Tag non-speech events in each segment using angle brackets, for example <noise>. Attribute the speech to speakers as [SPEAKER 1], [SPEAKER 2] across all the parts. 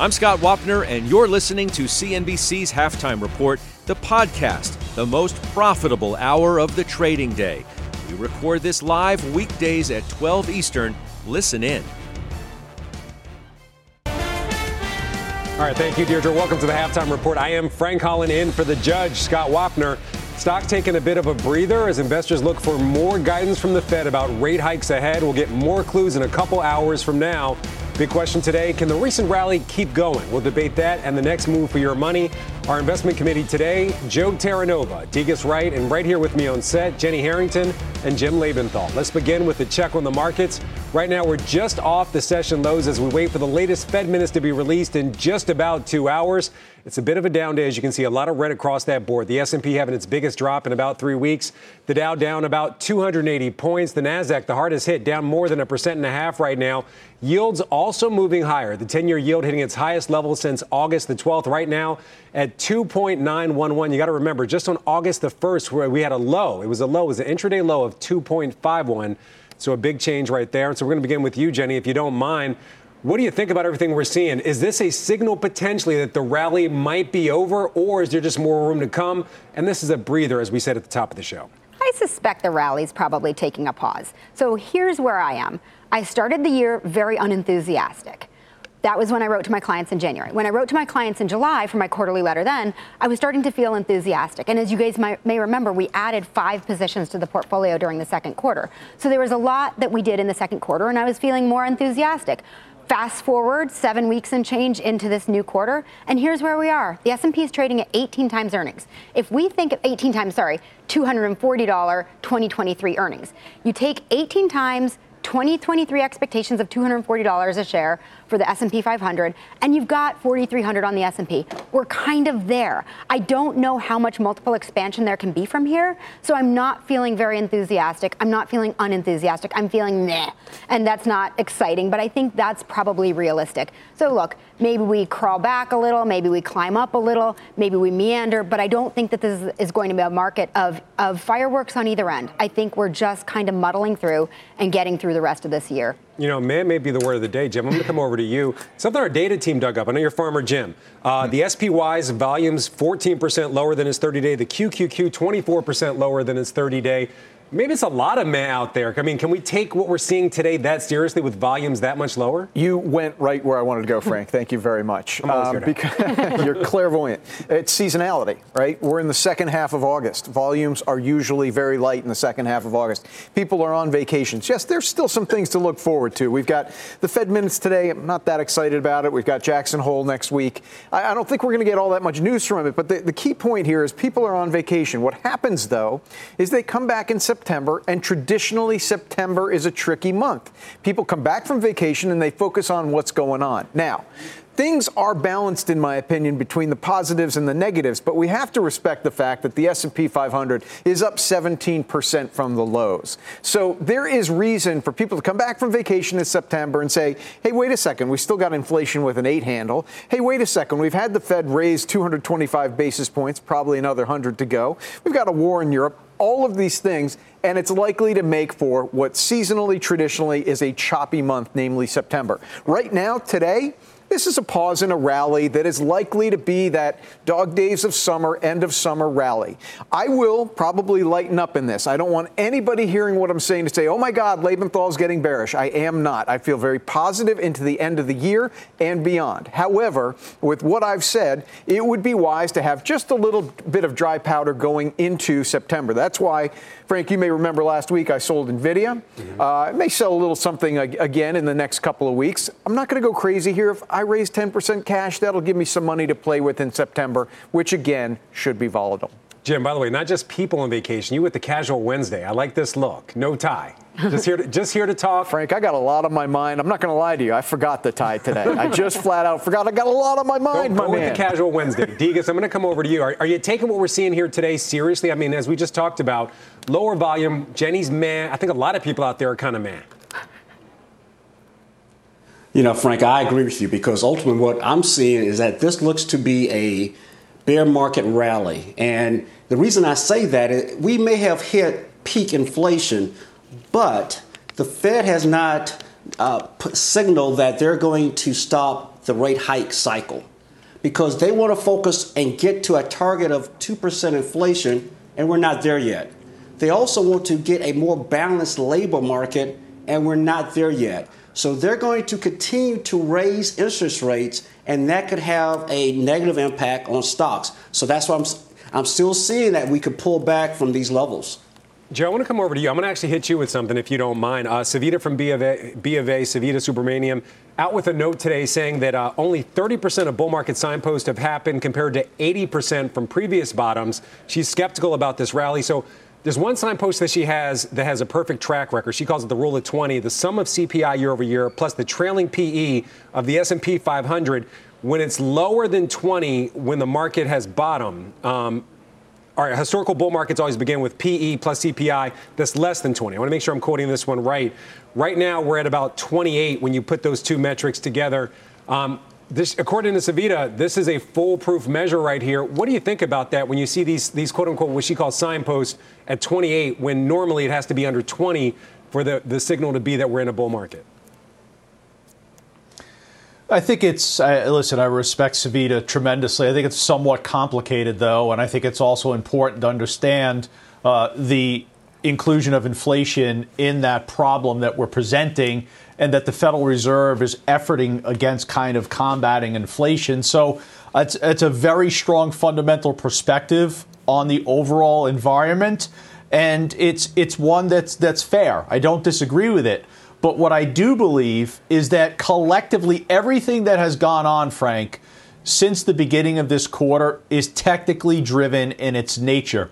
[SPEAKER 1] I'm Scott Wapner, and you're listening to CNBC's Halftime Report, the podcast, the most profitable hour of the trading day. We record this live weekdays at 12 Eastern. Listen in.
[SPEAKER 2] All right, thank you, Deirdre. Welcome to the halftime report. I am Frank Holland in for the judge, Scott Wapner. Stock taking a bit of a breather as investors look for more guidance from the Fed about rate hikes ahead. We'll get more clues in a couple hours from now. Big question today Can the recent rally keep going? We'll debate that and the next move for your money. Our investment committee today Joe Terranova, Degas Wright, and right here with me on set, Jenny Harrington and Jim Lebenthal. Let's begin with the check on the markets. Right now, we're just off the session lows as we wait for the latest Fed minutes to be released in just about two hours. It's a bit of a down day, as you can see, a lot of red across that board. The S&P having its biggest drop in about three weeks. The Dow down about 280 points. The Nasdaq, the hardest hit, down more than a percent and a half right now. Yields also moving higher. The 10-year yield hitting its highest level since August the 12th. Right now at 2.911. You got to remember, just on August the 1st, where we had a low, it was a low, it was an intraday low of 2.51. So a big change right there. So we're going to begin with you, Jenny, if you don't mind. What do you think about everything we're seeing? Is this a signal potentially that the rally might be over, or is there just more room to come? And this is a breather, as we said at the top of the show.
[SPEAKER 3] I suspect the rally's probably taking a pause. So here's where I am. I started the year very unenthusiastic. That was when I wrote to my clients in January. When I wrote to my clients in July for my quarterly letter, then I was starting to feel enthusiastic. And as you guys may remember, we added five positions to the portfolio during the second quarter. So there was a lot that we did in the second quarter, and I was feeling more enthusiastic. Fast forward seven weeks and change into this new quarter, and here's where we are. The S&P is trading at 18 times earnings. If we think of 18 times, sorry, $240 2023 earnings, you take 18 times 2023 expectations of $240 a share for the S&P 500 and you've got 4300 on the S&P. We're kind of there. I don't know how much multiple expansion there can be from here, so I'm not feeling very enthusiastic. I'm not feeling unenthusiastic. I'm feeling meh. And that's not exciting, but I think that's probably realistic. So look, maybe we crawl back a little, maybe we climb up a little, maybe we meander, but I don't think that this is going to be a market of, of fireworks on either end. I think we're just kind of muddling through and getting through the rest of this year.
[SPEAKER 2] You know, man may be the word of the day, Jim. I'm going to come over to you. Something our data team dug up. I know you're farmer Jim. Uh, the SPY's volumes 14% lower than its 30 day. The QQQ 24% lower than its 30 day maybe it's a lot of men out there. I mean, can we take what we're seeing today that seriously with volumes that much lower?
[SPEAKER 4] You went right where I wanted to go, Frank. <laughs> Thank you very much.
[SPEAKER 2] Um,
[SPEAKER 4] because <laughs> you're clairvoyant. It's seasonality, right? We're in the second half of August. Volumes are usually very light in the second half of August. People are on vacations. Yes, there's still some things to look forward to. We've got the Fed minutes today. I'm not that excited about it. We've got Jackson Hole next week. I, I don't think we're going to get all that much news from it. But the, the key point here is people are on vacation. What happens, though, is they come back in September September, and traditionally September is a tricky month. People come back from vacation and they focus on what's going on. Now, things are balanced in my opinion between the positives and the negatives but we have to respect the fact that the S&P 500 is up 17% from the lows so there is reason for people to come back from vacation in September and say hey wait a second we still got inflation with an 8 handle hey wait a second we've had the Fed raise 225 basis points probably another 100 to go we've got a war in Europe all of these things, and it's likely to make for what seasonally, traditionally is a choppy month, namely September. Right now, today, this is a pause in a rally that is likely to be that dog days of summer, end of summer rally. I will probably lighten up in this. I don't want anybody hearing what I'm saying to say, oh my God, Lebenthal's getting bearish. I am not. I feel very positive into the end of the year and beyond. However, with what I've said, it would be wise to have just a little bit of dry powder going into September. That's why, Frank, you may remember last week I sold NVIDIA. Mm-hmm. Uh, I may sell a little something again in the next couple of weeks. I'm not going to go crazy here. If I raise 10% cash, that'll give me some money to play with in September, which again should be volatile.
[SPEAKER 2] Jim, by the way, not just people on vacation, you with the casual Wednesday. I like this look. No tie. Just here to, <laughs> just here to talk.
[SPEAKER 4] Frank, I got a lot on my mind. I'm not going to lie to you. I forgot the tie today. I just <laughs> flat out forgot. I got a lot on my mind,
[SPEAKER 2] go,
[SPEAKER 4] my
[SPEAKER 2] go
[SPEAKER 4] man.
[SPEAKER 2] with the casual Wednesday. <laughs> Degas, I'm going to come over to you. Are, are, you taking what we're seeing here today seriously? I mean, as we just talked about, lower volume, Jenny's man. I think a lot of people out there are kind of man.
[SPEAKER 5] You know, Frank, I agree with you because ultimately what I'm seeing is that this looks to be a bear market rally. And the reason I say that is we may have hit peak inflation, but the Fed has not uh, signaled that they're going to stop the rate hike cycle because they want to focus and get to a target of 2% inflation, and we're not there yet. They also want to get a more balanced labor market, and we're not there yet. So they're going to continue to raise interest rates, and that could have a negative impact on stocks. So that's why I'm, I'm still seeing that we could pull back from these levels.
[SPEAKER 2] Joe, I want to come over to you. I'm going to actually hit you with something if you don't mind. Uh, Savita from B of A, B of A Savita Subramanian, out with a note today saying that uh, only 30% of bull market signposts have happened compared to 80% from previous bottoms. She's skeptical about this rally. So there's one signpost that she has that has a perfect track record. She calls it the rule of 20, the sum of CPI year over year plus the trailing PE of the S&P 500 when it's lower than 20 when the market has bottomed. Um, all right, historical bull markets always begin with PE plus CPI that's less than 20. I want to make sure I'm quoting this one right. Right now, we're at about 28 when you put those two metrics together. Um, this, according to Savita, this is a foolproof measure right here. What do you think about that when you see these, these quote unquote, what she calls signposts at 28, when normally it has to be under 20 for the, the signal to be that we're in a bull market?
[SPEAKER 6] I think it's, uh, listen, I respect Savita tremendously. I think it's somewhat complicated, though, and I think it's also important to understand uh, the inclusion of inflation in that problem that we're presenting and that the Federal Reserve is efforting against kind of combating inflation. So it's, it's a very strong fundamental perspective on the overall environment, and it's it's one that's that's fair. I don't disagree with it. But what I do believe is that collectively everything that has gone on, Frank, since the beginning of this quarter is technically driven in its nature.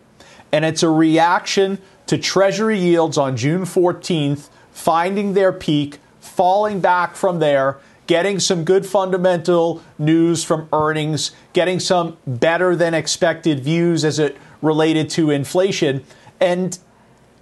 [SPEAKER 6] And it's a reaction to Treasury yields on June 14th finding their peak, falling back from there, getting some good fundamental news from earnings, getting some better than expected views as it related to inflation. And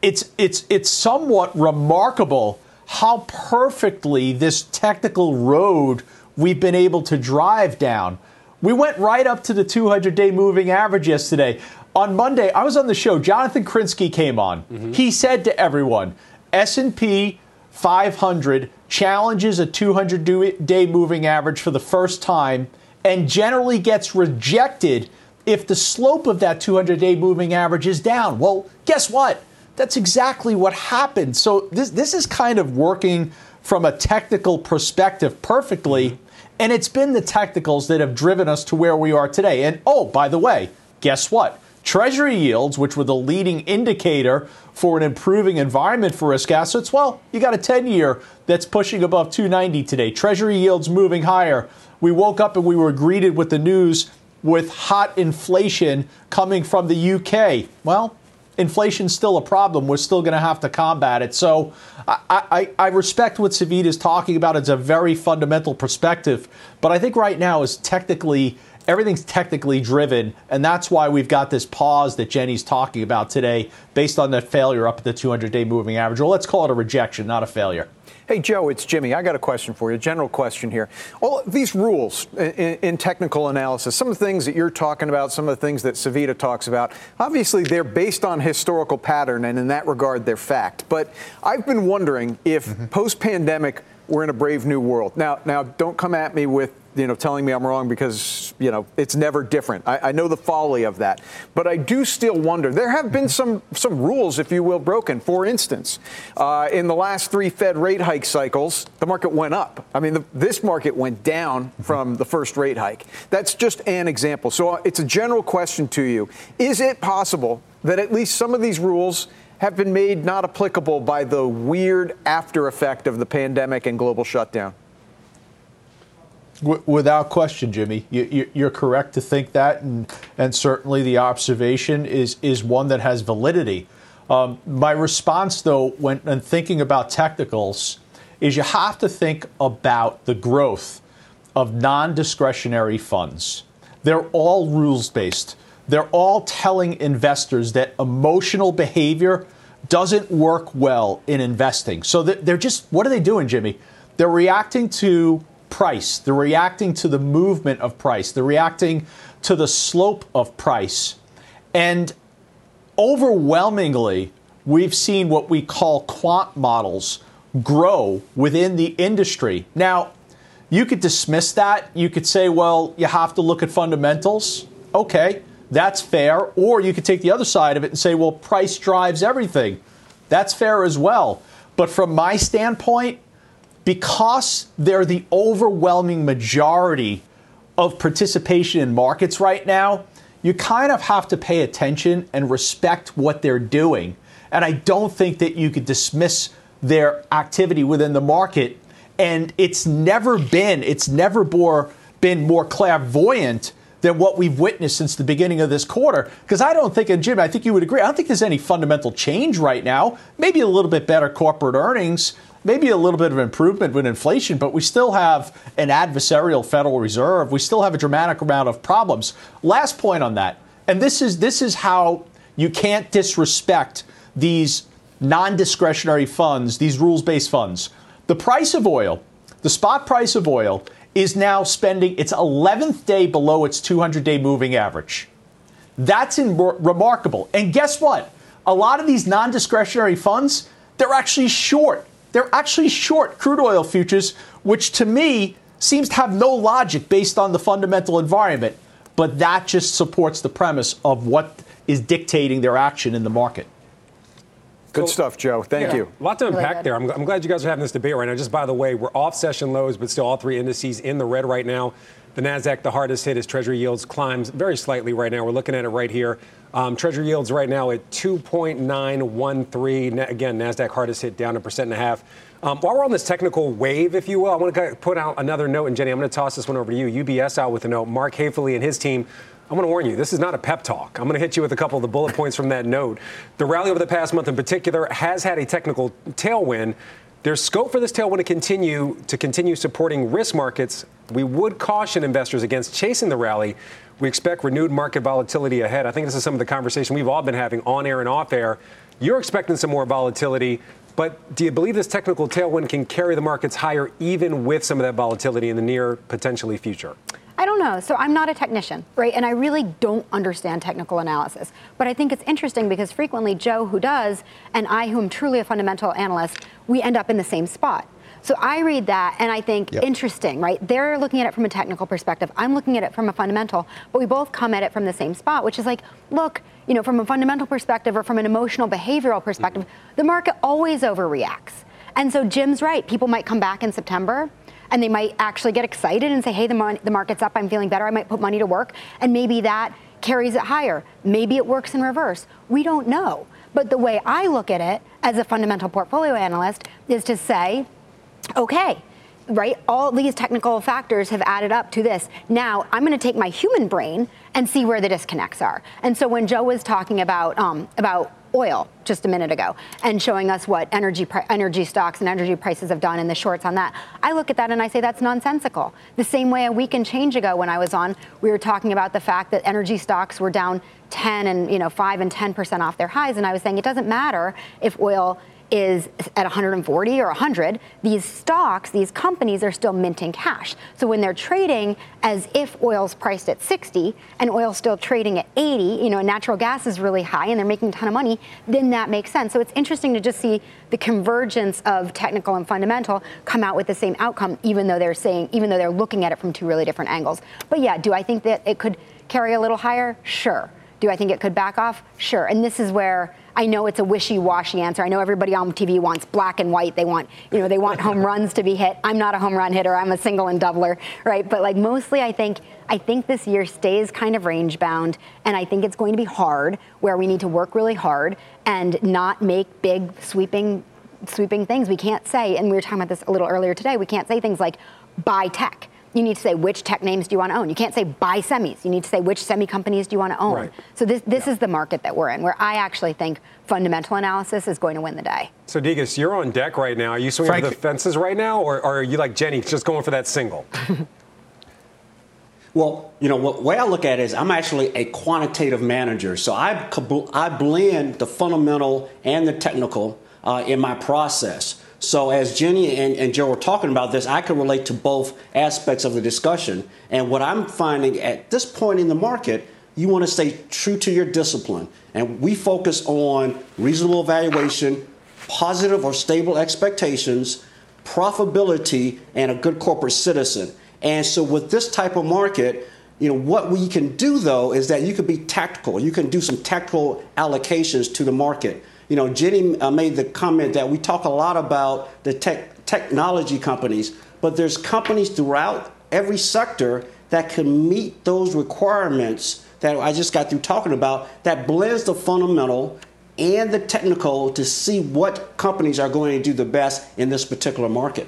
[SPEAKER 6] it's it's it's somewhat remarkable how perfectly this technical road we've been able to drive down. We went right up to the 200 day moving average yesterday. On Monday, I was on the show. Jonathan Krinsky came on. Mm-hmm. He said to everyone, S&P 500 challenges a 200 day moving average for the first time and generally gets rejected if the slope of that 200 day moving average is down. Well, guess what? That's exactly what happened. So this this is kind of working from a technical perspective perfectly, mm-hmm. and it's been the technicals that have driven us to where we are today. And oh, by the way, guess what? Treasury yields, which were the leading indicator for an improving environment for risk assets, well, you got a 10 year that's pushing above 290 today. Treasury yields moving higher. We woke up and we were greeted with the news with hot inflation coming from the UK. Well, inflation's still a problem. We're still going to have to combat it. So I, I, I respect what Savita is talking about. It's a very fundamental perspective. But I think right now is technically everything's technically driven, and that's why we've got this pause that Jenny's talking about today based on that failure up at the 200 day moving average. Well, let's call it a rejection, not a failure.
[SPEAKER 4] Hey, Joe, it's Jimmy. I got a question for you, a general question here. All these rules in, in, technical analysis, some of the things that you're talking about, some of the things that Savita talks about, obviously they're based on historical pattern, and in that regard, they're fact. But I've been wondering if mm-hmm. post pandemic, we're in a brave new world. Now, now, don't come at me with you know, telling me I'm wrong because, you know, it's never different. I, I, know the folly of that. But I do still wonder. There have been some, some rules, if you will, broken. For instance, uh, in the last three Fed rate hike cycles, the market went up. I mean, the, this market went down from the first rate hike. That's just an example. So uh, it's a general question to you. Is it possible that at least some of these rules have been made not applicable by the weird after effect of the pandemic and global shutdown?
[SPEAKER 6] Without question, Jimmy, you, are correct to think that, and, and certainly the observation is, is one that has validity. Um, my response, though, when, when thinking about technicals, is you have to think about the growth of non discretionary funds. They're all rules based. They're all telling investors that emotional behavior doesn't work well in investing. So they're just, what are they doing, Jimmy? They're reacting to price. They're reacting to the movement of price. They're reacting to the slope of price. And overwhelmingly, we've seen what we call quant models grow within the industry. Now, you could dismiss that. You could say, well, you have to look at fundamentals. Okay, that's fair. Or you could take the other side of it and say, well, price drives everything. That's fair as well. But from my standpoint, because they're the overwhelming majority of participation in markets right now, you kind of have to pay attention and respect what they're doing. And I don't think that you could dismiss their activity within the market. And it's never been, it's never more, been more clairvoyant than what we've witnessed since the beginning of this quarter. Because I don't think, and Jim, I think you would agree, I don't think there's any fundamental change right now. Maybe a little bit better corporate earnings, maybe a little bit of improvement with inflation, but we still have an adversarial Federal Reserve. We still have a dramatic amount of problems. Last point on that, and this is this is how you can't disrespect these non-discretionary funds, these rules-based funds. The price of oil, the spot price of oil is now spending its 11th day below its 200 day moving average. That's in, remarkable. And guess what? A lot of these non discretionary funds, they're actually short. They're actually short crude oil futures, which to me seems to have no logic based on the fundamental environment. But that just supports the premise of what is dictating their action in the market.
[SPEAKER 4] Good stuff, Joe. Thank
[SPEAKER 2] yeah.
[SPEAKER 4] you.
[SPEAKER 2] A lot to unpack there. I'm, I'm, glad you guys are having this debate right now. Just by the way, we're off session lows, but still all three indices in the red right now. The NASDAQ, the hardest hit, is Treasury yields climbs very slightly right now. We're looking at it right here. Um, Treasury yields right now at 2.913. Again, NASDAQ hardest hit down a percent and a half. Um, while we're on this technical wave, if you will, I want to put out another note. And Jenny, I'm going to toss this one over to you. UBS out with a note. Mark Haefele and his team I'm going to warn you, this is not a pep talk. I'm going to hit you with a couple of the bullet points from that note. The rally over the past month in particular has had a technical tailwind. There's scope for this tailwind to continue to continue supporting risk markets. We would caution investors against chasing the rally. We expect renewed market volatility ahead. I think this is some of the conversation we've all been having on air and off air. You're expecting some more volatility, but do you believe this technical tailwind can carry the markets higher even with some of that volatility in the near potentially future?
[SPEAKER 3] I don't know. So I'm not a technician, right? And I really don't understand technical analysis. But I think it's interesting because frequently Joe, who does, and I, who am truly a fundamental analyst, we end up in the same spot. So I read that and I think yep. interesting, right? They're looking at it from a technical perspective. I'm looking at it from a fundamental, but we both come at it from the same spot, which is like, look, you know, from a fundamental perspective or from an emotional behavioral perspective, mm-hmm. the market always overreacts. And so Jim's right. People might come back in September and they might actually get excited and say, hey, the, mon- the market's up, I'm feeling better, I might put money to work, and maybe that carries it higher. Maybe it works in reverse. We don't know. But the way I look at it as a fundamental portfolio analyst is to say, okay, right? All these technical factors have added up to this. Now I'm going to take my human brain and see where the disconnects are. And so when Joe was talking about um, about oil just a minute ago and showing us what energy energy stocks and energy prices have done and the shorts on that. I look at that and I say that's nonsensical. The same way a week and change ago when I was on, we were talking about the fact that energy stocks were down 10 and you know 5 and 10% off their highs and I was saying it doesn't matter if oil is at 140 or 100, these stocks, these companies are still minting cash. So when they're trading as if oil's priced at 60 and oil's still trading at 80, you know, natural gas is really high and they're making a ton of money, then that makes sense. So it's interesting to just see the convergence of technical and fundamental come out with the same outcome, even though they're saying, even though they're looking at it from two really different angles. But yeah, do I think that it could carry a little higher? Sure. Do I think it could back off? Sure. And this is where I know it's a wishy-washy answer. I know everybody on TV wants black and white. They want, you know, they want home <laughs> runs to be hit. I'm not a home run hitter. I'm a single and doubler, right? But like mostly, I think I think this year stays kind of range bound, and I think it's going to be hard, where we need to work really hard and not make big sweeping sweeping things. We can't say, and we were talking about this a little earlier today. We can't say things like buy tech you need to say which tech names do you want to own. You can't say buy semis. You need to say which semi companies do you want to own.
[SPEAKER 2] Right.
[SPEAKER 3] So this this is the market that we're in, where I actually think fundamental analysis is going to win the day.
[SPEAKER 2] So, Degas, you're on deck right now. Are you swinging
[SPEAKER 6] Frank-
[SPEAKER 2] for the fences right now, or, or are you like Jenny, just going for that single? <laughs>
[SPEAKER 5] Well, you know, what way I look at it is I'm actually a quantitative manager. So I, I blend the fundamental and the technical uh, in my process. So as Jenny and, and Joe were talking about this, I can relate to both aspects of the discussion. And what I'm finding at this point in the market, you want to stay true to your discipline. And we focus on reasonable evaluation, positive or stable expectations, profitability, and a good corporate citizen. And so with this type of market, you know, what we can do though is that you can be tactical. You can do some tactical allocations to the market. You know, Jenny uh, made the comment that we talk a lot about the tech, technology companies, but there's companies throughout every sector that can meet those requirements that I just got through talking about that blends the fundamental and the technical to see what companies are going to do the best in this particular market.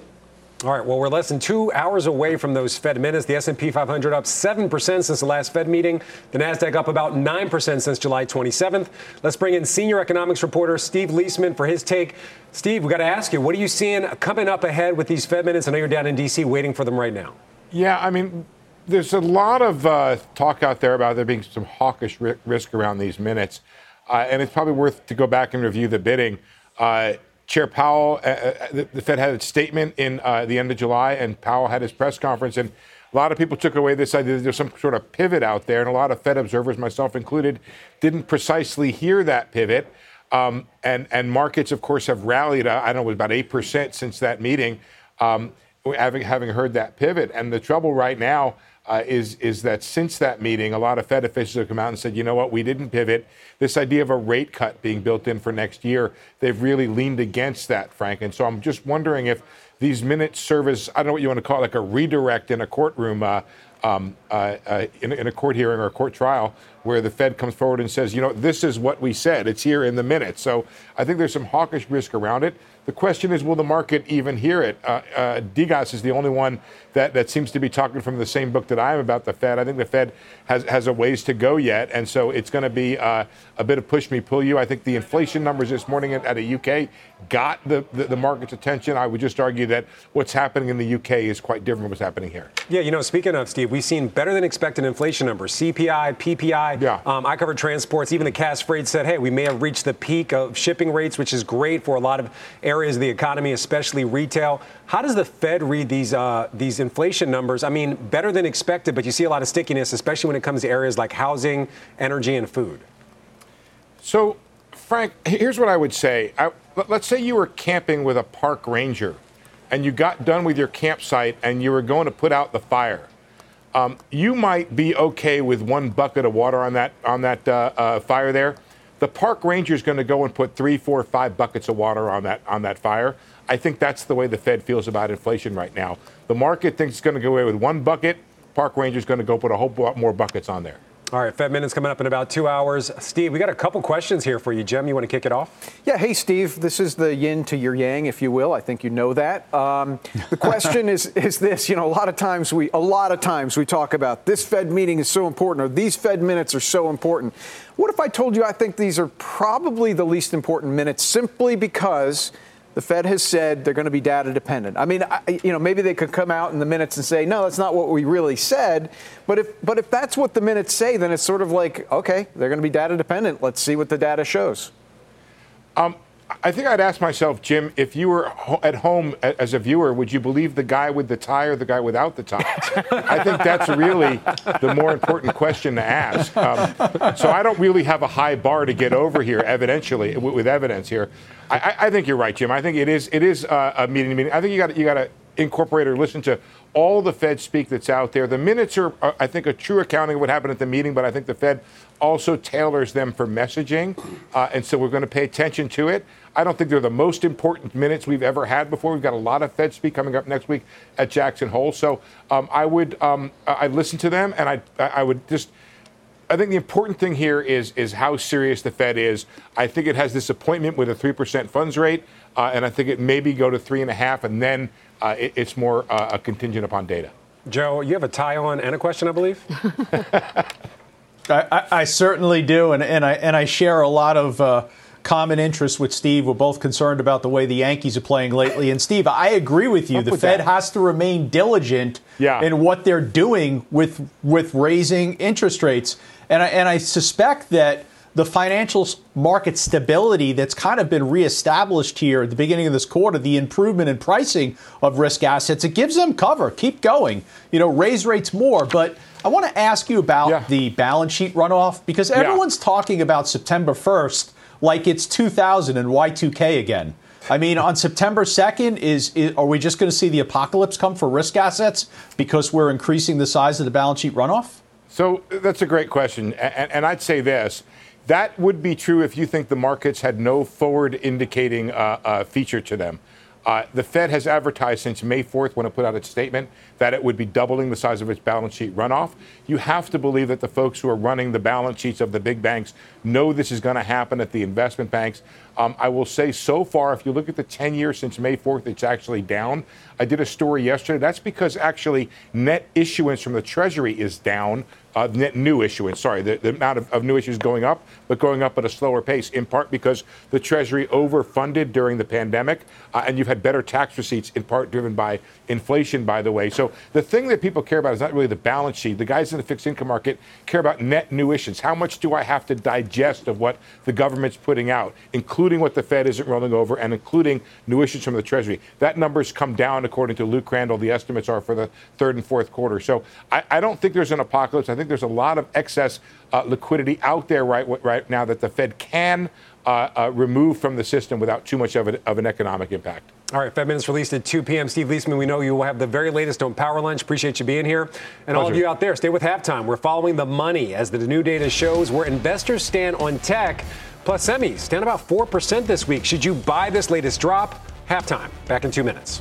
[SPEAKER 2] All right. Well, we're less than two hours away from those Fed minutes. The S&P 500 up seven percent since the last Fed meeting. The Nasdaq up about nine percent since July 27th. Let's bring in senior economics reporter Steve Liesman for his take. Steve, we got to ask you, what are you seeing coming up ahead with these Fed minutes? I know you're down in D.C. waiting for them right now.
[SPEAKER 7] Yeah, I mean, there's a lot of uh, talk out there about there being some hawkish risk around these minutes, uh, and it's probably worth to go back and review the bidding. Uh, Chair Powell, uh, uh, the, the Fed had its statement in uh, the end of July, and Powell had his press conference, and a lot of people took away this idea that there's some sort of pivot out there, and a lot of Fed observers, myself included, didn't precisely hear that pivot. Um, and and markets, of course, have rallied. Uh, I don't know, about eight percent since that meeting. Um, having having heard that pivot, and the trouble right now uh, is is that since that meeting, a lot of Fed officials have come out and said, you know what, we didn't pivot. This idea of a rate cut being built in for next year, they've really leaned against that, Frank. And so I'm just wondering if these minutes serve as I don't know what you want to call it, like a redirect in a courtroom. Uh, um, uh, uh, in, in, a court hearing or a court trial where the Fed comes forward and says, you know, this is what we said. It's here in the minutes. So I think there's some hawkish risk around it. The question is, will the market even hear it? Uh, uh, Degas is the only one that, that seems to be talking from the same book that I am about the Fed. I think the Fed has, has a ways to go yet. And so it's going to be uh, a bit of push me, pull you. I think the inflation numbers this morning at, at a UK got the, the, the market's attention. I would just argue that what's happening in the UK is quite different from what's happening here.
[SPEAKER 2] Yeah, you know, speaking of, Steve, we've seen better than expected inflation numbers CPI, PPI.
[SPEAKER 7] Yeah.
[SPEAKER 2] Um, I covered transports. Even the Cass Freight said, hey, we may have reached the peak of shipping rates, which is great for a lot of areas of the economy, especially retail. How does the Fed read these uh, these inflation numbers? I mean, better than expected, but you see a lot of stickiness, especially when it comes to areas like housing, energy, and food.
[SPEAKER 7] So, Frank, here's what I would say. I, let's say you were camping with a park ranger and you got done with your campsite and you were going to put out the fire. Um, you might be okay with one bucket of water on that on that uh, uh, fire there. The park ranger is going to go and put three, four, five buckets of water on that on that fire. I think that's the way the Fed feels about inflation right now. The market thinks it's going to go away with one bucket. Park ranger is going to go put a whole lot more buckets on there.
[SPEAKER 2] All right, Fed minutes coming up in about two hours. Steve, we got a couple questions here for you. Jim, you want to kick it off?
[SPEAKER 4] Yeah, hey, Steve. This is the yin to your yang, if you will. I think you know that. Um, the question is, <laughs> is this, you know, a lot of times we, a lot of times we talk about this Fed meeting is so important or these Fed minutes are so important. What if I told you I think these are probably the least important minutes simply because the Fed has said they're going to be data dependent. I mean, I, you know, maybe they could come out in the minutes and say, no, that's not what we really said. But if, but if that's what the minutes say, then it's sort of like, okay, they're going to be data dependent. Let's see what the data shows.
[SPEAKER 7] Um, I think I'd ask myself, Jim, if you were ho- at home as a viewer, would you believe the guy with the tie or the guy without the tie? <laughs> I think that's really the more important question to ask. Um, so I don't really have a high bar to get over here, evidentially, w- with evidence here. I, I, I think you're right, Jim. I think it is it is uh, a meeting to meeting. I think you got you got to incorporate or listen to all the Fed speak that's out there. The minutes are, are, I think, a true accounting of what happened at the meeting, but I think the Fed also tailors them for messaging, uh, and so we're going to pay attention to it. I don't think they're the most important minutes we've ever had before. We've got a lot of Fed speak coming up next week at Jackson Hole, so um, I would um, I listen to them, and I I would just. I think the important thing here is is how serious the Fed is. I think it has this appointment with a three percent funds rate, uh, and I think it maybe go to three and a half, and then uh, it, it's more uh, a contingent upon data.
[SPEAKER 2] Joe, you have a tie on and a question, I believe. <laughs>
[SPEAKER 6] I, I, I, certainly do, and, and I and I share a lot of. Uh, common interest with Steve. We're both concerned about the way the Yankees are playing lately. And Steve, I agree with you. Up the with Fed that. has to remain diligent yeah. in what they're doing with with raising interest rates. And I, and I suspect that the financial market stability that's kind of been reestablished here at the beginning of this quarter, the improvement in pricing of risk assets, it gives them cover. Keep going. You know, raise rates more. But I want to ask you about yeah. the balance sheet runoff because everyone's yeah. talking about September 1st like it's 2000 and Y2K again. I mean, on September 2nd, is, is are we just going to see the apocalypse come for risk assets because we're increasing the size of the balance sheet runoff?
[SPEAKER 7] So that's a great question. And, and I'd say this that would be true if you think the markets had no forward indicating uh, uh, feature to them. Uh, the Fed has advertised since May 4th, when it put out its statement, that it would be doubling the size of its balance sheet runoff. You have to believe that the folks who are running the balance sheets of the big banks know this is going to happen at the investment banks. Um, I will say so far, if you look at the 10 years since May 4th, it's actually down. I did a story yesterday. That's because actually net issuance from the Treasury is down uh, net new issuance, sorry, the, the amount of, of, new issues going up, but going up at a slower pace, in part because the Treasury overfunded during the pandemic, uh, and you've had better tax receipts, in part driven by inflation, by the way. So the thing that people care about is not really the balance sheet. The guys in the fixed income market care about net new issuance. How much do I have to digest of what the government's putting out, including what the Fed isn't rolling over, and including new issues from the Treasury? That number's come down, according to Lou Crandall. The estimates are for the third and fourth quarter. So I, I don't think there's an apocalypse. I think think there's a lot of excess uh, liquidity out there right, right now that the Fed can uh, uh, remove from the system without too much of, of an economic impact.
[SPEAKER 2] All right, Fed Minutes released at 2 p.m. Steve Liesman, we know you will have the very latest on Power Lunch. Appreciate you being here. And Pleasure. all of you out there, stay with halftime. We're following the money as the new data shows where investors stand on tech. Plus, semis stand about 4% this week. Should you buy this latest drop? Halftime. Back in two minutes.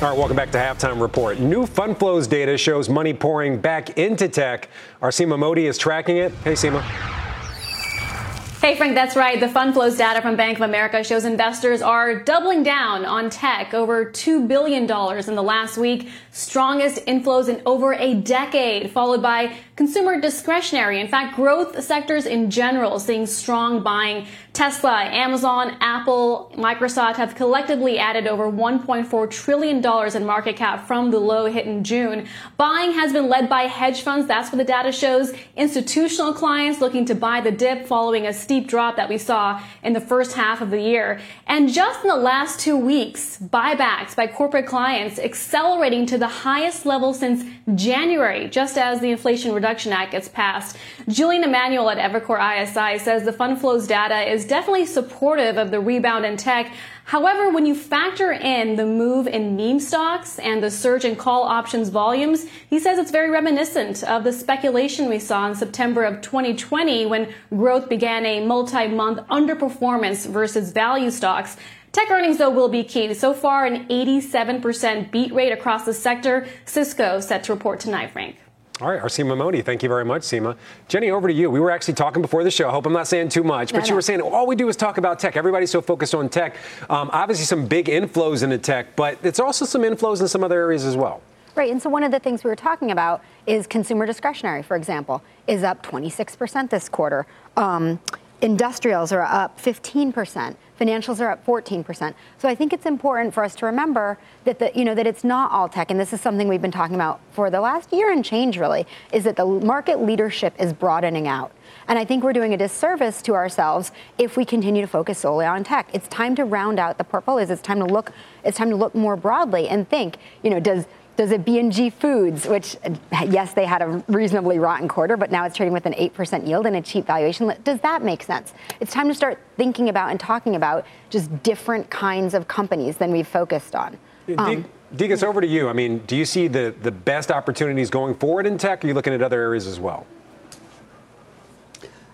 [SPEAKER 2] All right, welcome back to Halftime Report. New fund flows data shows money pouring back into tech. Our Seema Modi is tracking it. Hey, Seema.
[SPEAKER 8] Hey, Frank, that's right. The fund flows data from Bank of America shows investors are doubling down on tech, over $2 billion in the last week, strongest inflows in over a decade, followed by consumer discretionary. In fact, growth sectors in general seeing strong buying. Tesla, Amazon, Apple, Microsoft have collectively added over $1.4 trillion in market cap from the low hit in June. Buying has been led by hedge funds. That's what the data shows. Institutional clients looking to buy the dip following a steep drop that we saw in the first half of the year. And just in the last two weeks, buybacks by corporate clients accelerating to the highest level since January, just as the Inflation Reduction Act gets passed. Julian Emanuel at Evercore ISI says the fund flows data is definitely supportive of the rebound in tech. However, when you factor in the move in meme stocks and the surge in call options volumes, he says it's very reminiscent of the speculation we saw in September of 2020 when growth began a multi-month underperformance versus value stocks. Tech earnings, though, will be key. So far, an 87% beat rate across the sector. Cisco set to report tonight, Frank.
[SPEAKER 2] All right, our Seema Modi. Thank you very much, Seema. Jenny, over to you. We were actually talking before the show. I hope I'm not saying too much, but no, you no. were saying all we do is talk about tech. Everybody's so focused on tech. Um, obviously, some big inflows into tech, but it's also some inflows in some other areas as well.
[SPEAKER 3] Right, and so one of the things we were talking about is consumer discretionary, for example, is up 26% this quarter. Um, industrials are up 15%. Financials are up 14%. So I think it's important for us to remember that the, you know that it's not all tech, and this is something we've been talking about for the last year and change really, is that the market leadership is broadening out. And I think we're doing a disservice to ourselves if we continue to focus solely on tech. It's time to round out the portfolios. It's time to look. It's time to look more broadly and think. You know, does does it B&G Foods, which, yes, they had a reasonably rotten quarter, but now it's trading with an 8% yield and a cheap valuation. Does that make sense? It's time to start thinking about and talking about just different kinds of companies than we've focused on.
[SPEAKER 2] Um, Degas, over to you. I mean, do you see the, the best opportunities going forward in tech? Or are you looking at other areas as well?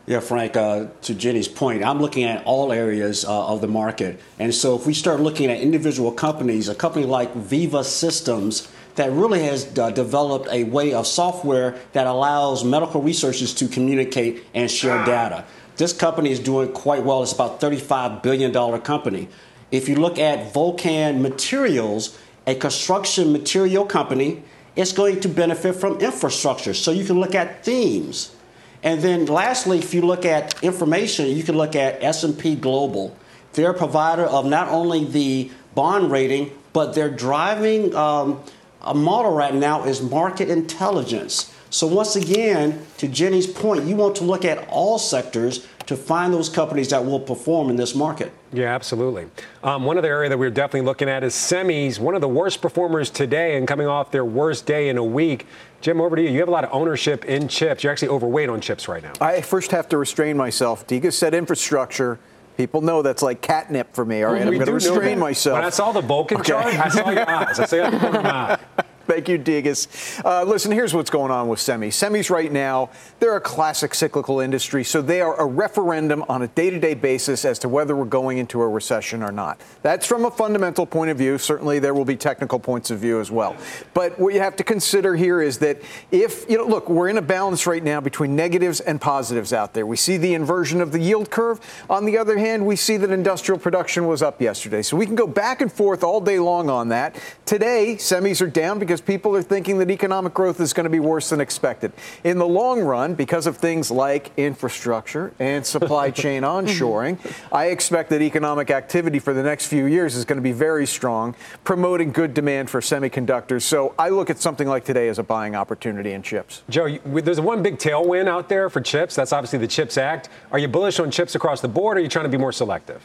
[SPEAKER 5] Yeah, Frank, uh, to Jenny's point, I'm looking at all areas uh, of the market. And so if we start looking at individual companies, a company like Veeva Systems that really has uh, developed a way of software that allows medical researchers to communicate and share data. This company is doing quite well. It's about $35 billion company. If you look at Vulcan Materials, a construction material company, it's going to benefit from infrastructure. So you can look at themes. And then lastly, if you look at information, you can look at S&P Global. They're a provider of not only the bond rating, but they're driving um, a model right now is market intelligence. So, once again, to Jenny's point, you want to look at all sectors to find those companies that will perform in this market.
[SPEAKER 2] Yeah, absolutely. Um, one other area that we're definitely looking at is semis, one of the worst performers today and coming off their worst day in a week. Jim, over to you. You have a lot of ownership in chips. You're actually overweight on chips right now.
[SPEAKER 4] I first have to restrain myself. Degas said infrastructure. People know that's like catnip for me. All right, I'm going to restrain myself.
[SPEAKER 2] When I saw the Vulcan okay. chart, I saw your eyes. I saw your eyes.
[SPEAKER 4] Thank you, Degas. Uh, listen, here's what's going on with semis. Semis right now, they're a classic cyclical industry, so they are a referendum on a day-to-day basis as to whether we're going into a recession or not. That's from a fundamental point of view. Certainly, there will be technical points of view as well. But what you have to consider here is that if, you know, look, we're in a balance right now between negatives and positives out there. We see the inversion of the yield curve. On the other hand, we see that industrial production was up yesterday. So we can go back and forth all day long on that. Today, semis are down because because people are thinking that economic growth is going to be worse than expected. In the long run, because of things like infrastructure and supply <laughs> chain mm-hmm. onshoring, I expect that economic activity for the next few years is going to be very strong, promoting good demand for semiconductors. So I look at something like today as a buying opportunity in chips.
[SPEAKER 2] Joe, there's one big tailwind out there for chips. That's obviously the CHIPS Act. Are you bullish on chips across the board, or are you trying to be more selective?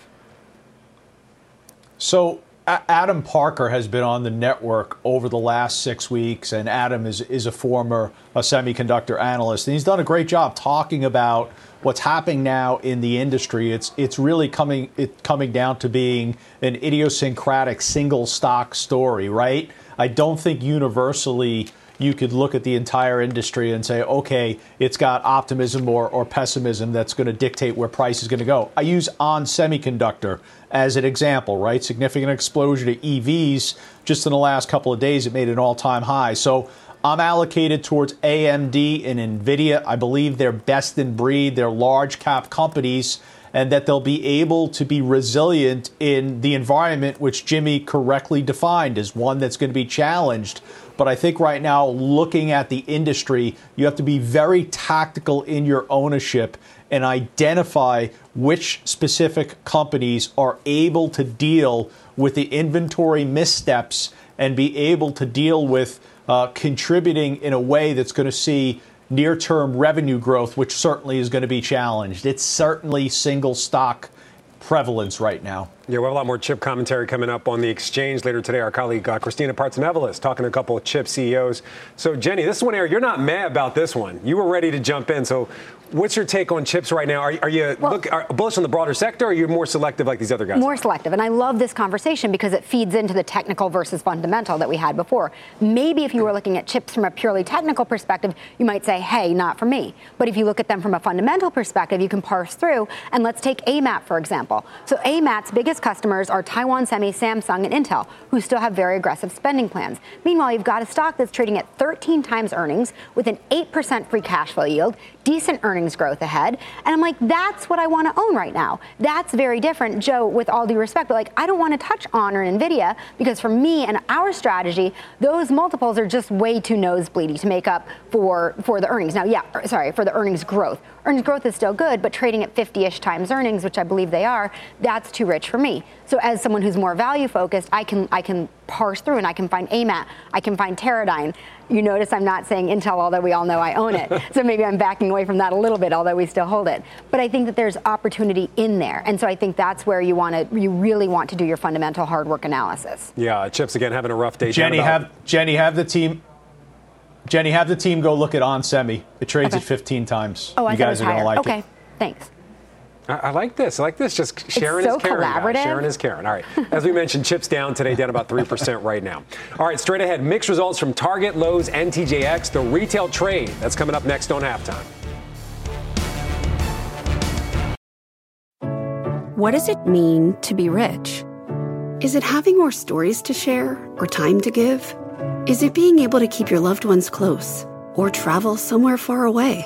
[SPEAKER 6] So Adam Parker has been on the network over the last six weeks, and Adam is, is a former a semiconductor analyst, and he's done a great job talking about what's happening now in the industry. It's it's really coming it coming down to being an idiosyncratic single stock story, right? I don't think universally you could look at the entire industry and say, okay, it's got optimism or, or pessimism that's going to dictate where price is going to go. I use ON Semiconductor as an example, right? Significant explosion to EVs just in the last couple of days. It made an all time high. So I'm allocated towards AMD and NVIDIA. I believe they're best in breed, they're large cap companies and that they'll be able to be resilient in the environment which Jimmy correctly defined as one that's going to be challenged. But I think right now, looking at the industry, you have to be very tactical in your ownership and identify which specific companies are able to deal with the inventory missteps and be able to deal with uh, contributing in a way that's going to see near term revenue growth, which certainly is going to be challenged. It's certainly single stock prevalence right now.
[SPEAKER 2] Yeah, we have a lot more chip commentary coming up on the exchange later today. Our colleague uh, Christina Partsinevelos talking to a couple of chip CEOs. So, Jenny, this one here, you're not mad about this one. You were ready to jump in. So, What's your take on chips right now? Are, are you well, look, are bullish on the broader sector, or are you more selective like these other guys?
[SPEAKER 3] More selective, and I love this conversation because it feeds into the technical versus fundamental that we had before. Maybe if you were looking at chips from a purely technical perspective, you might say, "Hey, not for me." But if you look at them from a fundamental perspective, you can parse through. And let's take AMAT for example. So AMAT's biggest customers are Taiwan Semi, Samsung, and Intel, who still have very aggressive spending plans. Meanwhile, you've got a stock that's trading at 13 times earnings with an 8% free cash flow yield, decent earnings growth ahead. And I'm like, that's what I want to own right now. That's very different. Joe, with all due respect, but like, I don't want to touch Honor and NVIDIA because for me and our strategy, those multiples are just way too nosebleedy to make up for, for the earnings. Now, yeah, er, sorry, for the earnings growth. Earnings growth is still good, but trading at 50 ish times earnings, which I believe they are, that's too rich for me. So as someone who's more value focused, I can, I can parse through and I can find AMAT, I can find Teradyne. You notice I'm not saying Intel, although we all know I own it. <laughs> so maybe I'm backing away from that a little bit, although we still hold it. But I think that there's opportunity in there. And so I think that's where you want to, you really want to do your fundamental hard work analysis.
[SPEAKER 2] Yeah, Chips again having a rough day.
[SPEAKER 6] Jenny, have Jenny, have the team. Jenny, have the team go look at onsemi. It trades okay. at 15 times.
[SPEAKER 3] Oh, I
[SPEAKER 6] you guys are going to like
[SPEAKER 3] okay.
[SPEAKER 6] it.
[SPEAKER 3] Okay, thanks.
[SPEAKER 2] I, like this. I like this. Just sharing
[SPEAKER 3] so
[SPEAKER 2] is caring.
[SPEAKER 3] Collaborative.
[SPEAKER 2] Sharing is caring. All right. As we mentioned, chips down today, down about 3% right now. All right, straight ahead, mixed results from Target, Lowe's, and TJX. The retail trade. That's coming up next on halftime.
[SPEAKER 9] What does it mean to be rich? Is it having more stories to share or time to give? Is it being able to keep your loved ones close or travel somewhere far away?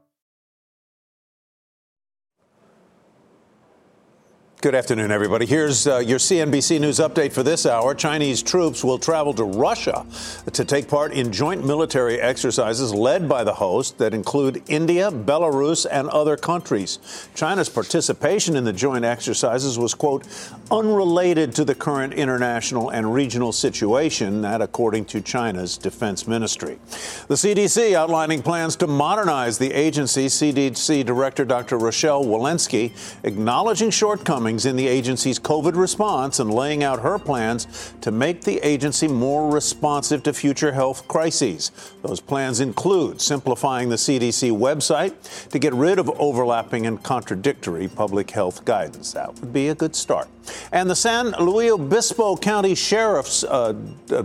[SPEAKER 10] Good afternoon, everybody. Here's uh, your CNBC News update for this hour. Chinese troops will travel to Russia to take part in joint military exercises led by the host that include India, Belarus, and other countries. China's participation in the joint exercises was, quote, unrelated to the current international and regional situation, that according to China's defense ministry. The CDC outlining plans to modernize the agency. CDC Director Dr. Rochelle Walensky acknowledging shortcomings in the agency's COVID response and laying out her plans to make the agency more responsive to future health crises. Those plans include simplifying the CDC website to get rid of overlapping and contradictory public health guidance. That would be a good start. And the San Luis Obispo County Sheriff's uh,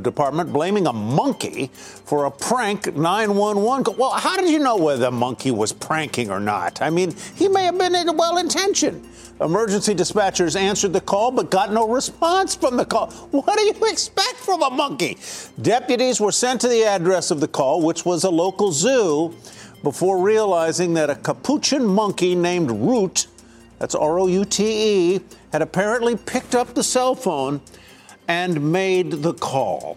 [SPEAKER 10] Department blaming a monkey for a prank 911. Well, how did you know whether the monkey was pranking or not? I mean, he may have been well intentioned. Emergency dispatchers answered the call but got no response from the call. What do you expect from a monkey? Deputies were sent to the address of the call, which was a local zoo, before realizing that a capuchin monkey named Route, that's R O U T E, had apparently picked up the cell phone and made the call.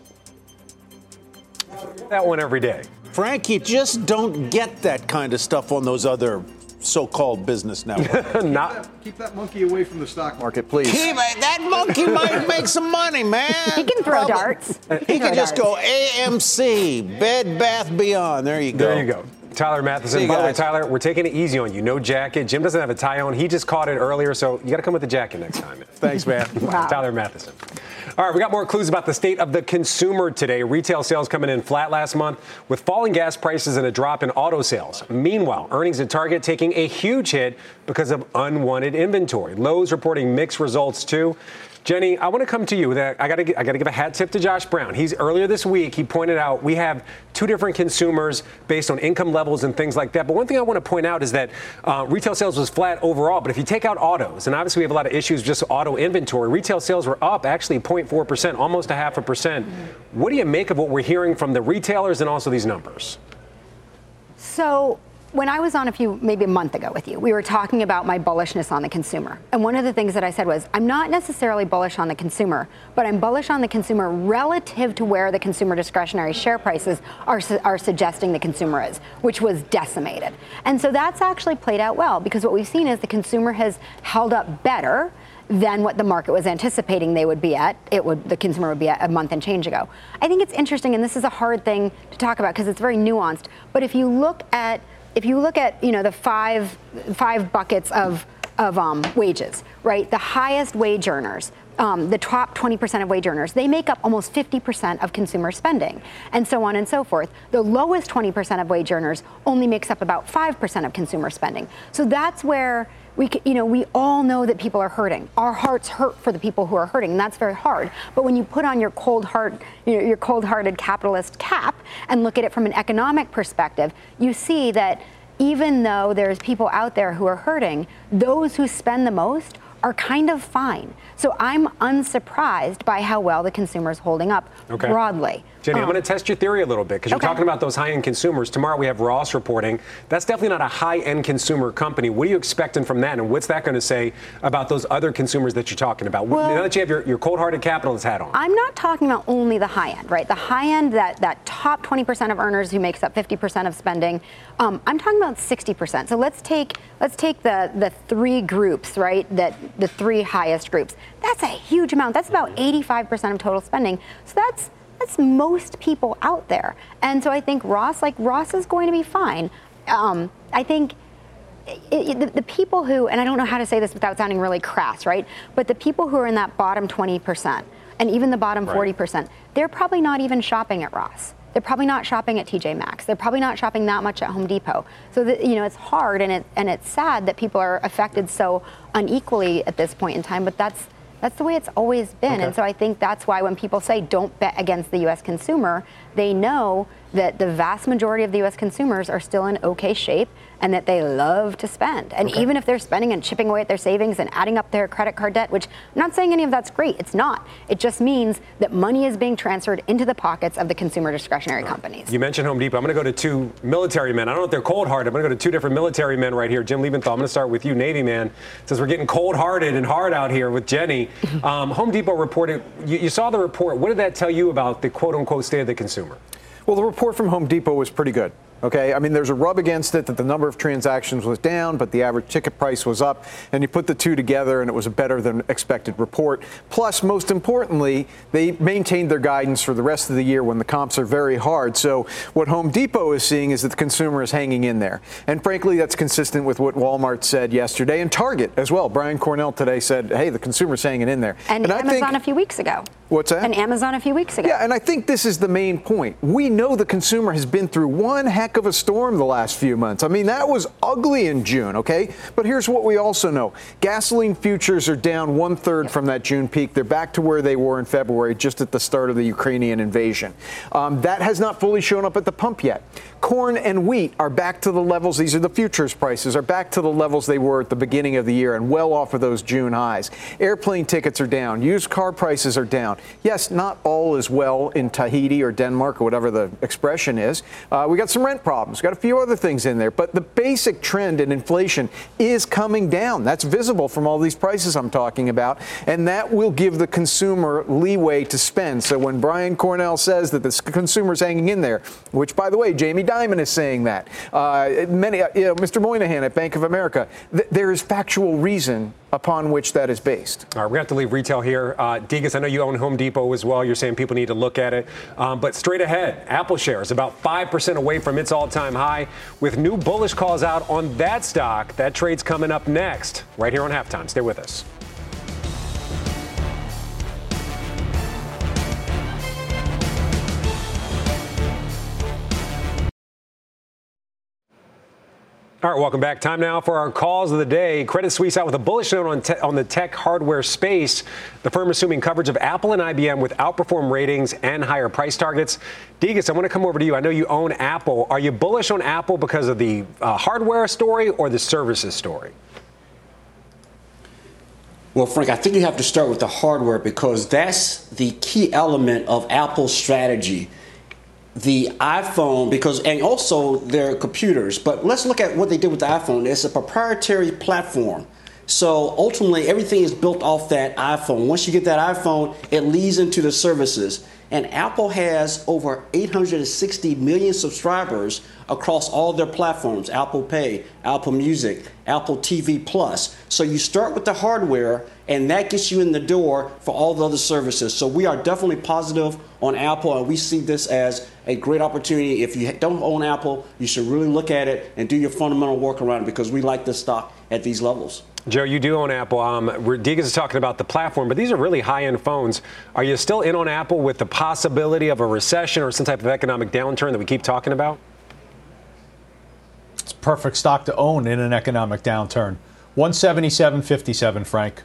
[SPEAKER 2] That one every day.
[SPEAKER 10] Frank, you just don't get that kind of stuff on those other so-called business network. <laughs>
[SPEAKER 4] Not keep that, keep that, monkey away from the stock market, please.
[SPEAKER 10] Keep. That monkey <laughs> might make some money, man.
[SPEAKER 3] He can throw Probably. darts.
[SPEAKER 10] He, he can just darts. go AMC, Bed Bath Beyond. There you go.
[SPEAKER 2] There you go. Tyler Mathisen. By the way, Tyler, we're taking it easy on you. No jacket. Jim doesn't have a tie on. He just caught it earlier, so you got to come with a jacket next time. <laughs>
[SPEAKER 4] Thanks, man. <laughs>
[SPEAKER 3] wow.
[SPEAKER 2] Tyler Mathisen. All right, we got more clues about the state of the consumer today. Retail sales coming in flat last month with falling gas prices and a drop in auto sales. Meanwhile, earnings at Target taking a huge hit because of unwanted inventory. Lowe's reporting mixed results too. Jenny, I want to come to you. I got to I got to give a hat tip to Josh Brown. He's earlier this week. He pointed out we have two different consumers based on income levels and things like that. But one thing I want to point out is that uh, retail sales was flat overall. But if you take out autos, and obviously we have a lot of issues with just auto inventory, retail sales were up actually 0.4 percent, almost a half a percent. Mm-hmm. What do you make of what we're hearing from the retailers and also these numbers?
[SPEAKER 3] So when I was on a few, maybe a month ago with you, we were talking about my bullishness on the consumer. And one of the things that I said was, I'm not necessarily bullish on the consumer, but I'm bullish on the consumer relative to where the consumer discretionary share prices are, are suggesting the consumer is, which was decimated. And so that's actually played out well because what we've seen is the consumer has held up better than what the market was anticipating they would be at. It would the consumer would be at a month and change ago. I think it's interesting, and this is a hard thing to talk about because it's very nuanced. But if you look at if you look at you know the five five buckets of of um, wages, right? The highest wage earners, um, the top 20% of wage earners, they make up almost 50% of consumer spending, and so on and so forth. The lowest 20% of wage earners only makes up about 5% of consumer spending. So that's where we, you know, we all know that people are hurting. Our hearts hurt for the people who are hurting, and that's very hard. But when you put on your cold heart, you know, your cold-hearted capitalist cap and look at it from an economic perspective, you see that even though there's people out there who are hurting, those who spend the most are kind of fine. So I'm unsurprised by how well the consumer is holding up okay. broadly.
[SPEAKER 2] Jenny, um, I'm going to test your theory a little bit because you're talking about those high end consumers. Tomorrow we have Ross reporting. That's definitely not a high end consumer company. What are you expecting from that? And what's that going to say about those other consumers that you're talking about? Well, now that you have your, your cold hearted capitalist hat on.
[SPEAKER 3] I'm not talking about only the high end, right? The high end, that, that top 20% of earners who makes up 50% of spending, um, I'm talking about 60%. So let's take let's take the, the three groups, right? That the three highest groups. That's a huge amount. That's about 85% of total spending. So that's that's most people out there. And so I think Ross, like Ross is going to be fine. Um, I think it, it, the, the, people who, and I don't know how to say this without sounding really crass, right? But the people who are in that bottom 20% and even the bottom right. 40%, they're probably not even shopping at Ross. They're probably not shopping at TJ Maxx. They're probably not shopping that much at Home Depot. So that, you know, it's hard and it and it's sad that people are affected so unequally at this point in time. But that's that's the way it's always been. Okay. And so I think that's why when people say don't bet against the U.S. consumer, they know that the vast majority of the U.S. consumers are still in okay shape and that they love to spend. And okay. even if they're spending and chipping away at their savings and adding up their credit card debt, which I'm not saying any of that's great, it's not. It just means that money is being transferred into the pockets of the consumer discretionary right. companies.
[SPEAKER 2] You mentioned Home Depot. I'm going to go to two military men. I don't know if they're cold hearted. I'm going to go to two different military men right here. Jim Lebenthal, I'm going to start with you, Navy man. Since we're getting cold hearted and hard out here with Jenny, <laughs> um, Home Depot reported, you, you saw the report. What did that tell you about the quote unquote state of the consumer?
[SPEAKER 4] Well, the report from Home Depot was pretty good. Okay, I mean, there's a rub against it that the number of transactions was down, but the average ticket price was up. And you put the two together, and it was a better than expected report. Plus, most importantly, they maintained their guidance for the rest of the year when the comps are very hard. So, what Home Depot is seeing is that the consumer is hanging in there. And frankly, that's consistent with what Walmart said yesterday and Target as well. Brian Cornell today said, hey, the consumer's hanging in there.
[SPEAKER 3] And, and Amazon think, a few weeks ago.
[SPEAKER 4] What's that?
[SPEAKER 3] And Amazon a few weeks ago.
[SPEAKER 4] Yeah, and I think this is the main point. We know the consumer has been through one heck heck of a storm the last few months. I mean, that was ugly in June, okay? But here's what we also know gasoline futures are down one third from that June peak. They're back to where they were in February, just at the start of the Ukrainian invasion. Um, that has not fully shown up at the pump yet. Corn and wheat are back to the levels, these are the futures prices, are back to the levels they were at the beginning of the year and well off of those June highs. Airplane tickets are down. Used car prices are down. Yes, not all is well in Tahiti or Denmark or whatever the expression is. Uh, we got some rent problems, got a few other things in there, but the basic trend in inflation is coming down. That's visible from all these prices I'm talking about, and that will give the consumer leeway to spend. So when Brian Cornell says that the consumer's hanging in there, which by the way, Jamie Dimon is saying that. Uh, many, uh, you know, Mr. Moynihan at Bank of America. Th- there is factual reason upon which that is based.
[SPEAKER 2] All right, we have to leave retail here. Uh, Degas, I know you own Home Depot as well. You're saying people need to look at it. Um, but straight ahead, Apple shares about 5% away from its all time high with new bullish calls out on that stock. That trade's coming up next, right here on halftime. Stay with us. All right, welcome back. Time now for our calls of the day. Credit Suisse out with a bullish note on, te- on the tech hardware space. The firm assuming coverage of Apple and IBM with outperform ratings and higher price targets. Degas, I want to come over to you. I know you own Apple. Are you bullish on Apple because of the uh, hardware story or the services story?
[SPEAKER 5] Well, Frank, I think you have to start with the hardware because that's the key element of Apple's strategy the iPhone because and also their computers. But let's look at what they did with the iPhone. It's a proprietary platform. So ultimately, everything is built off that iPhone. Once you get that iPhone, it leads into the services. And Apple has over 860 million subscribers across all their platforms Apple Pay, Apple Music, Apple TV Plus. So you start with the hardware, and that gets you in the door for all the other services. So we are definitely positive on Apple, and we see this as a great opportunity. If you don't own Apple, you should really look at it and do your fundamental work around it because we like this stock at these levels.
[SPEAKER 2] Joe, you do own Apple. Um, Degas is talking about the platform, but these are really high-end phones. Are you still in on Apple with the possibility of a recession or some type of economic downturn that we keep talking about?
[SPEAKER 6] It's perfect stock to own in an economic downturn. 177.57, Frank.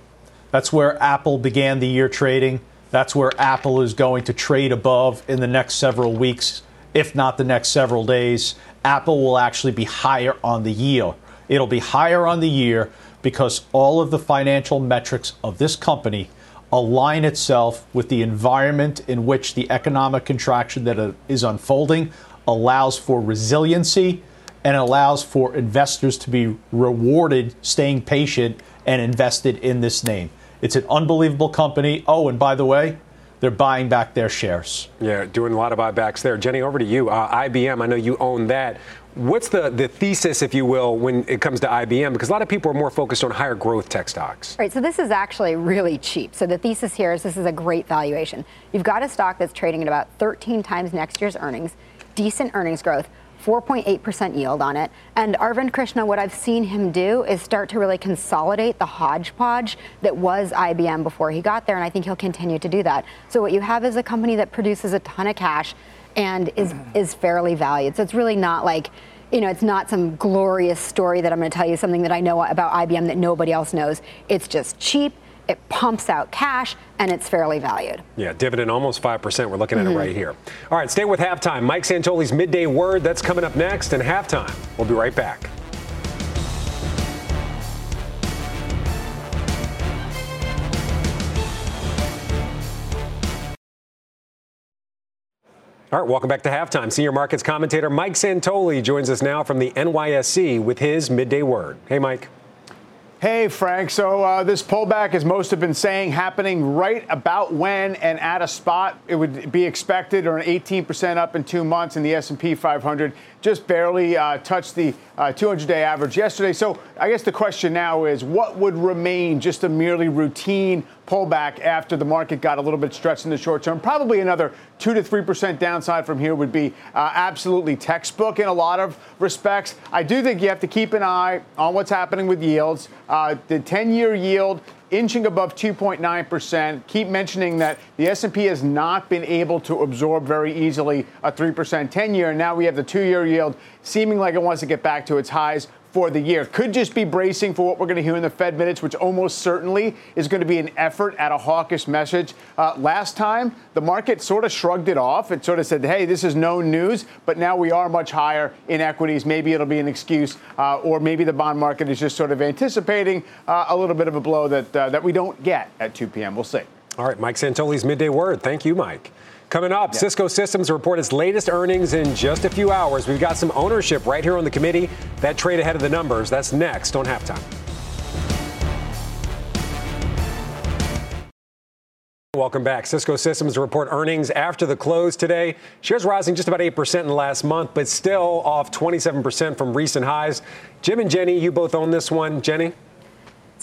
[SPEAKER 6] That's where Apple began the year trading. That's where Apple is going to trade above in the next several weeks, if not the next several days. Apple will actually be higher on the year. It'll be higher on the year because all of the financial metrics of this company align itself with the environment in which the economic contraction that is unfolding allows for resiliency and allows for investors to be rewarded staying patient and invested in this name. It's an unbelievable company. Oh, and by the way, they're buying back their shares.
[SPEAKER 2] Yeah, doing a lot of buybacks there. Jenny, over to you. Uh, IBM, I know you own that. What's the, the thesis, if you will, when it comes to IBM? Because a lot of people are more focused on higher growth tech stocks.
[SPEAKER 3] Right, so this is actually really cheap. So the thesis here is this is a great valuation. You've got a stock that's trading at about 13 times next year's earnings, decent earnings growth. 4.8% yield on it. And Arvind Krishna, what I've seen him do is start to really consolidate the hodgepodge that was IBM before he got there. And I think he'll continue to do that. So what you have is a company that produces a ton of cash and is is fairly valued. So it's really not like you know, it's not some glorious story that I'm going to tell you something that I know about IBM that nobody else knows. It's just cheap. It pumps out cash and it's fairly valued.
[SPEAKER 2] Yeah, dividend almost 5%. We're looking at mm-hmm. it right here. All right, stay with halftime. Mike Santoli's midday word that's coming up next and halftime. We'll be right back. All right, welcome back to halftime. Senior markets commentator Mike Santoli joins us now from the NYSE with his midday word. Hey, Mike.
[SPEAKER 11] Hey, Frank. So uh, this pullback, as most have been saying, happening right about when and at a spot it would be expected, or an 18% up in two months in the S&P 500 just barely uh, touched the 200-day uh, average yesterday. So I guess the question now is, what would remain just a merely routine pullback after the market got a little bit stretched in the short term? Probably another two to three percent downside from here would be uh, absolutely textbook in a lot of respects. I do think you have to keep an eye on what's happening with yields. Uh, the 10-year yield inching above 2.9%. Keep mentioning that the S&P has not been able to absorb very easily a 3% 10-year. And now we have the 2-year yield seeming like it wants to get back to its highs for the year. Could just be bracing for what we're going to hear in the Fed minutes, which almost certainly is going to be an effort at a hawkish message. Uh, last time, the market sort of shrugged it off. It sort of said, hey, this is no news, but now we are much higher in equities. Maybe it'll be an excuse, uh, or maybe the bond market is just sort of anticipating uh, a little bit of a blow that, uh, that we don't get at 2 p.m. We'll see.
[SPEAKER 2] All right, Mike Santoli's midday word. Thank you, Mike. Coming up, yeah. Cisco Systems report its latest earnings in just a few hours. We've got some ownership right here on the committee. That trade ahead of the numbers. That's next on halftime. Welcome back. Cisco Systems report earnings after the close today. Shares rising just about 8% in the last month, but still off 27% from recent highs. Jim and Jenny, you both own this one. Jenny?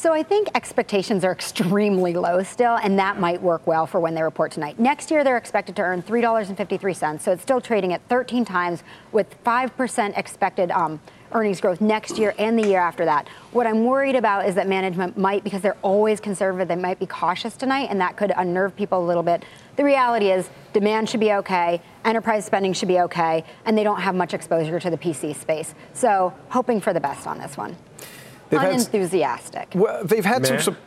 [SPEAKER 3] So I think expectations are extremely low still, and that might work well for when they report tonight. Next year, they're expected to earn $3.53, so it's still trading at 13 times with 5% expected um, earnings growth next year and the year after that. What I'm worried about is that management might, because they're always conservative, they might be cautious tonight, and that could unnerve people a little bit. The reality is demand should be okay, enterprise spending should be okay, and they don't have much exposure to the PC space. So hoping for the best on this one. They've unenthusiastic.
[SPEAKER 11] Had, well, they've had some.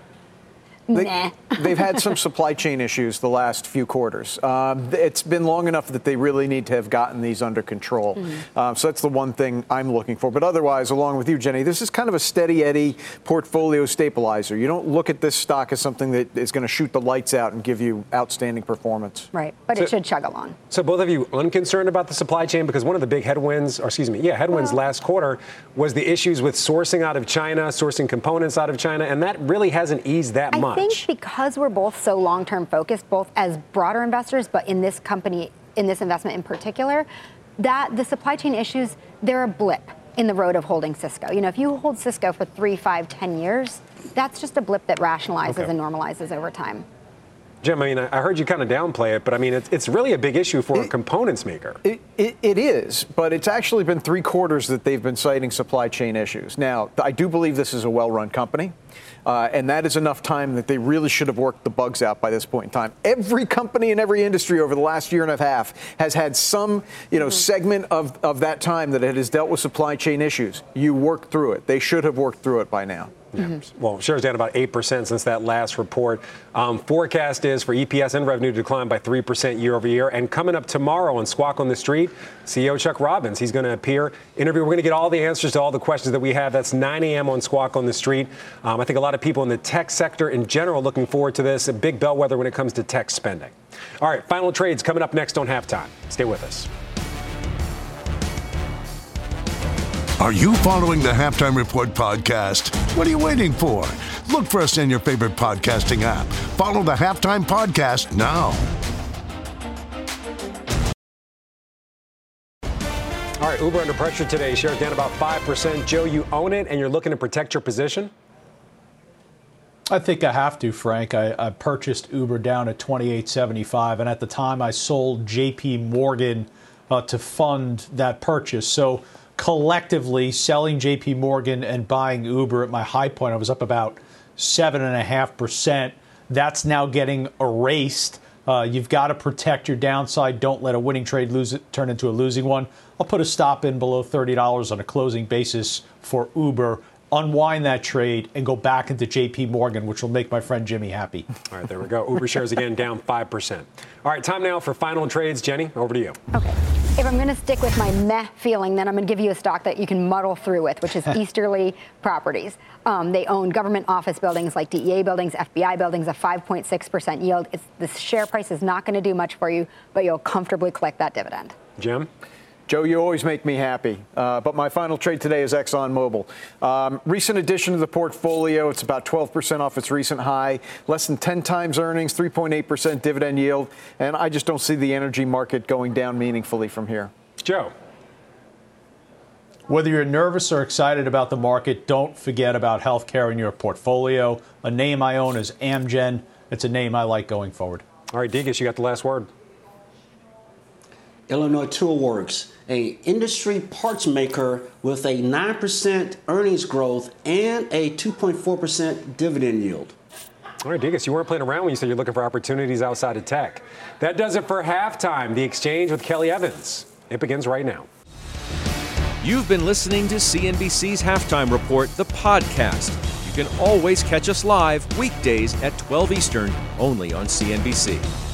[SPEAKER 3] Nah. <laughs>
[SPEAKER 4] They've had some supply chain issues the last few quarters. Um, it's been long enough that they really need to have gotten these under control.
[SPEAKER 3] Mm-hmm.
[SPEAKER 4] Um, so that's the one thing I'm looking for. But otherwise, along with you, Jenny, this is kind of a steady Eddie portfolio stabilizer. You don't look at this stock as something that is going to shoot the lights out and give you outstanding performance.
[SPEAKER 3] Right, but
[SPEAKER 2] So-
[SPEAKER 3] it should chug along.
[SPEAKER 2] So both of you unconcerned about the supply chain because one of the big headwinds, or excuse me, yeah, headwinds last quarter was the issues with sourcing out of China, sourcing components out of China, and that really hasn't eased that
[SPEAKER 3] I
[SPEAKER 2] much.
[SPEAKER 3] Think because we're both so long-term focused, both as broader investors, but in this company, in this investment in particular, that the supply chain issues, they're a blip in the road of holding Cisco. You know, if you hold Cisco for three, five, ten years, that's just a blip that rationalizes
[SPEAKER 2] Okay.
[SPEAKER 3] and normalizes over time.
[SPEAKER 2] Jim, I mean, I I heard you kind of downplay it, but I mean, it's, it's really a big issue for a components maker.
[SPEAKER 4] It, it, it is, but it's actually been three quarters that they've been citing supply chain issues. Now, I do believe this is a well run company, uh, and that is enough time that they really should have worked the bugs out by this point in time. Every company in every industry over the last year and a half has had some you know, segment of, of that time that it has dealt with supply chain issues. You work through it. They should have worked through it by now.
[SPEAKER 2] Yeah. Well, shares down about 8% since that last report. Um, forecast is for EPS and revenue to decline by 3% year over year. And coming up tomorrow on Squawk on the Street, CEO Chuck Robbins, he's going to appear, interview. We're going to get all the answers to all the questions that we have. That's 9 a.m. on Squawk on the Street. Um, I think a lot of people in the tech sector in general looking forward to this. A big bellwether when it comes to tech spending. All right, final trades coming up next on halftime. Stay with us.
[SPEAKER 12] Are you following the Halftime Report podcast? What are you waiting for? Look for us in your favorite podcasting app. Follow the Halftime Podcast now.
[SPEAKER 2] All right, Uber under pressure today. Shares down about 5%. Joe, you own it and you're looking to protect your position?
[SPEAKER 6] I think I have to, Frank. I, I purchased Uber down at 28.75, and at the time I sold J.P. Morgan uh, to fund that purchase. So collectively, selling J.P. Morgan and buying Uber at my high point, I was up about seven and a half percent. That's now getting erased. Uh, you've got to protect your downside. Don't let a winning trade lose it, turn into a losing one. I'll put a stop in below $30 on a closing basis for Uber unwind that trade and go back into JP Morgan, which will make my friend Jimmy happy.
[SPEAKER 2] All right, there we go. Uber shares again down 5%. All right, time now for final trades. Jenny, over to you.
[SPEAKER 3] Okay. If I'm going to stick with my meh feeling, then I'm going to give you a stock that you can muddle through with, which is <laughs> Easterly Properties. Um, they own government office buildings like DEA buildings, FBI buildings, a 5.6% yield. It's, the share price is not going to do much for you, but you'll comfortably collect that dividend.
[SPEAKER 2] Jim?
[SPEAKER 4] Joe, you always make me happy. Uh, but my final trade today is ExxonMobil. Um, recent addition to the portfolio. It's about 12% off its recent high, less than 10 times earnings, 3.8% dividend yield. And I just don't see the energy market going down meaningfully from here.
[SPEAKER 2] Joe.
[SPEAKER 6] Whether you're nervous or excited about the market, don't forget about healthcare in your portfolio. A name I own is Amgen. It's a name I like going forward.
[SPEAKER 2] All right, Degas, you got the last word.
[SPEAKER 5] Illinois Toolworks, a industry parts maker with a 9% earnings growth and a 2.4% dividend yield.
[SPEAKER 2] All right, Degas, you weren't playing around when you said you're looking for opportunities outside of tech. That does it for halftime. The exchange with Kelly Evans. It begins right now.
[SPEAKER 1] You've been listening to CNBC's Halftime Report, the podcast. You can always catch us live weekdays at 12 Eastern, only on CNBC.